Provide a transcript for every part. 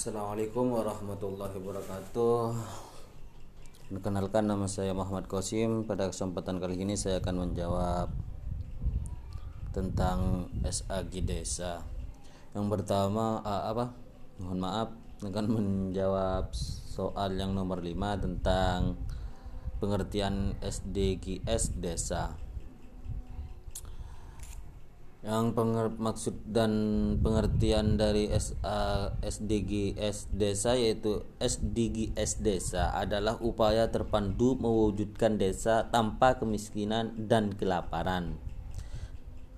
Assalamualaikum warahmatullahi wabarakatuh. Perkenalkan nama saya Muhammad Qasim. Pada kesempatan kali ini saya akan menjawab Tentang SAG Desa. Yang pertama apa? Mohon maaf akan menjawab soal yang nomor 5 tentang pengertian SDGs Desa yang penger, maksud dan pengertian dari SA, SDGs desa yaitu SDGs desa adalah upaya terpadu mewujudkan desa tanpa kemiskinan dan kelaparan.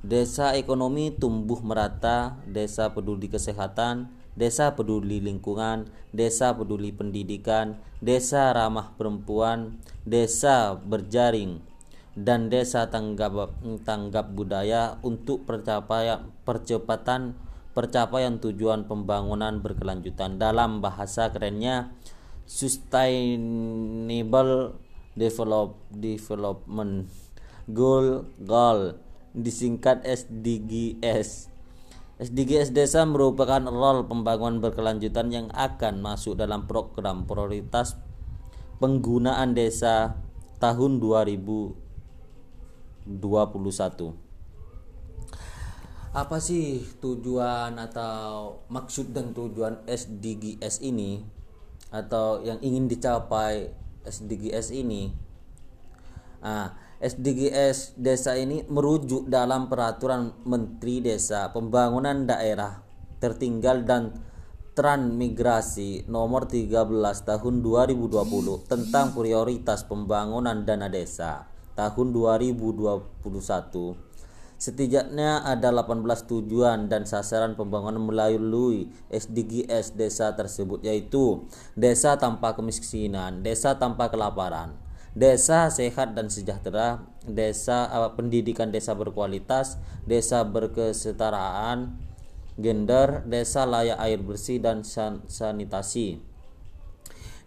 Desa ekonomi tumbuh merata, desa peduli kesehatan, desa peduli lingkungan, desa peduli pendidikan, desa ramah perempuan, desa berjaring, dan desa tanggap tanggap budaya untuk percapaian percepatan percapaian tujuan pembangunan berkelanjutan. Dalam bahasa kerennya sustainable develop development goal goal. Disingkat SDGs SDGs desa merupakan role pembangunan berkelanjutan yang akan masuk dalam program prioritas penggunaan desa tahun 2000 21 apa sih tujuan atau maksud dan tujuan SDGs ini? Atau yang ingin dicapai SDGs ini? Nah, SDGs desa ini merujuk dalam peraturan Menteri Desa Pembangunan Daerah Tertinggal dan Transmigrasi nomor 13 tahun 2020 tentang prioritas pembangunan dana desa tahun 2021 Setidaknya ada 18 tujuan dan sasaran pembangunan melalui SDGs desa tersebut yaitu desa tanpa kemiskinan, desa tanpa kelaparan, desa sehat dan sejahtera, desa uh, pendidikan desa berkualitas, desa berkesetaraan gender, desa layak air bersih dan san sanitasi.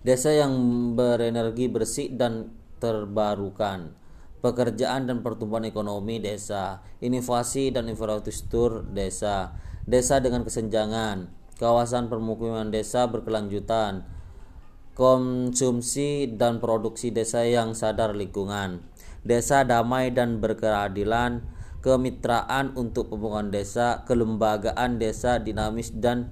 Desa yang berenergi bersih dan terbarukan pekerjaan dan pertumbuhan ekonomi desa, inovasi dan infrastruktur desa, desa dengan kesenjangan, kawasan permukiman desa berkelanjutan, konsumsi dan produksi desa yang sadar lingkungan, desa damai dan berkeadilan, kemitraan untuk pembangunan desa, kelembagaan desa dinamis dan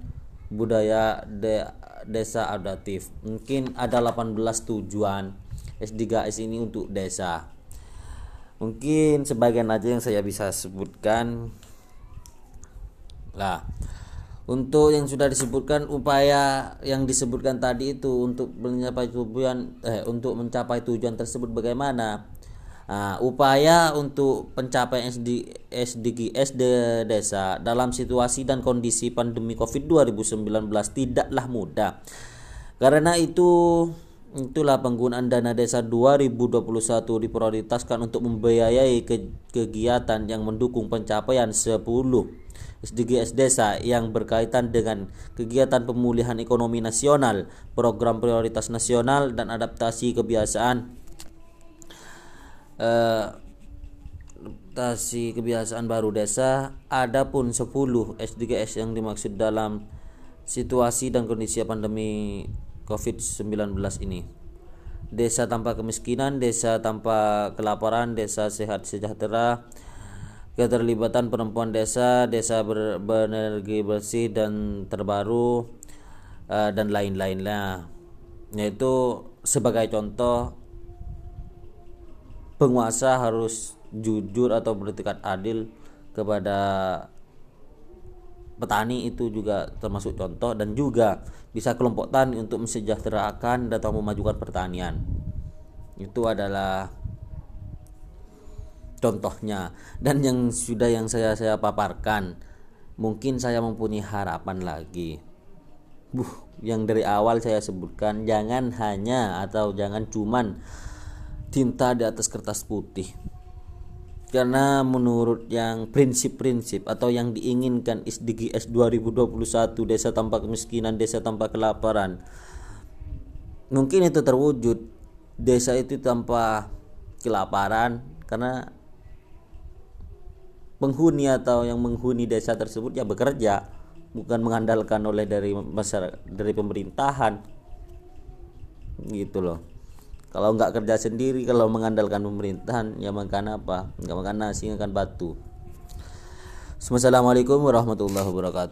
budaya de desa adaptif. Mungkin ada 18 tujuan S3S ini untuk desa mungkin sebagian aja yang saya bisa sebutkan. Lah untuk yang sudah disebutkan upaya yang disebutkan tadi itu untuk mencapai tujuan eh untuk mencapai tujuan tersebut bagaimana? Nah, upaya untuk pencapaian SD, SDGs de desa dalam situasi dan kondisi pandemi Covid 2019 tidaklah mudah. Karena itu Itulah penggunaan dana desa 2021 diprioritaskan untuk membiayai ke kegiatan yang mendukung pencapaian 10 SDGs desa yang berkaitan dengan kegiatan pemulihan ekonomi nasional, program prioritas nasional dan adaptasi kebiasaan eh, adaptasi kebiasaan baru desa. Adapun 10 SDGs yang dimaksud dalam situasi dan kondisi pandemi COVID-19 ini. Desa tanpa kemiskinan, desa tanpa kelaparan, desa sehat sejahtera, keterlibatan perempuan desa, desa ber, berenergi bersih dan terbaru uh, dan lain-lainnya. Yaitu sebagai contoh penguasa harus jujur atau bertingkat adil kepada petani itu juga termasuk contoh dan juga bisa kelompok tani untuk mensejahterakan atau memajukan pertanian. Itu adalah contohnya. Dan yang sudah yang saya saya paparkan mungkin saya mempunyai harapan lagi. Buh yang dari awal saya sebutkan jangan hanya atau jangan cuman tinta di atas kertas putih karena menurut yang prinsip-prinsip atau yang diinginkan SDGs 2021 desa tanpa kemiskinan desa tanpa kelaparan mungkin itu terwujud. Desa itu tanpa kelaparan karena penghuni atau yang menghuni desa tersebut ya bekerja bukan mengandalkan oleh dari masyarakat dari pemerintahan. Gitu loh kalau nggak kerja sendiri kalau mengandalkan pemerintahan ya makan apa? Nggak makan nasi makan batu. Assalamualaikum warahmatullahi wabarakatuh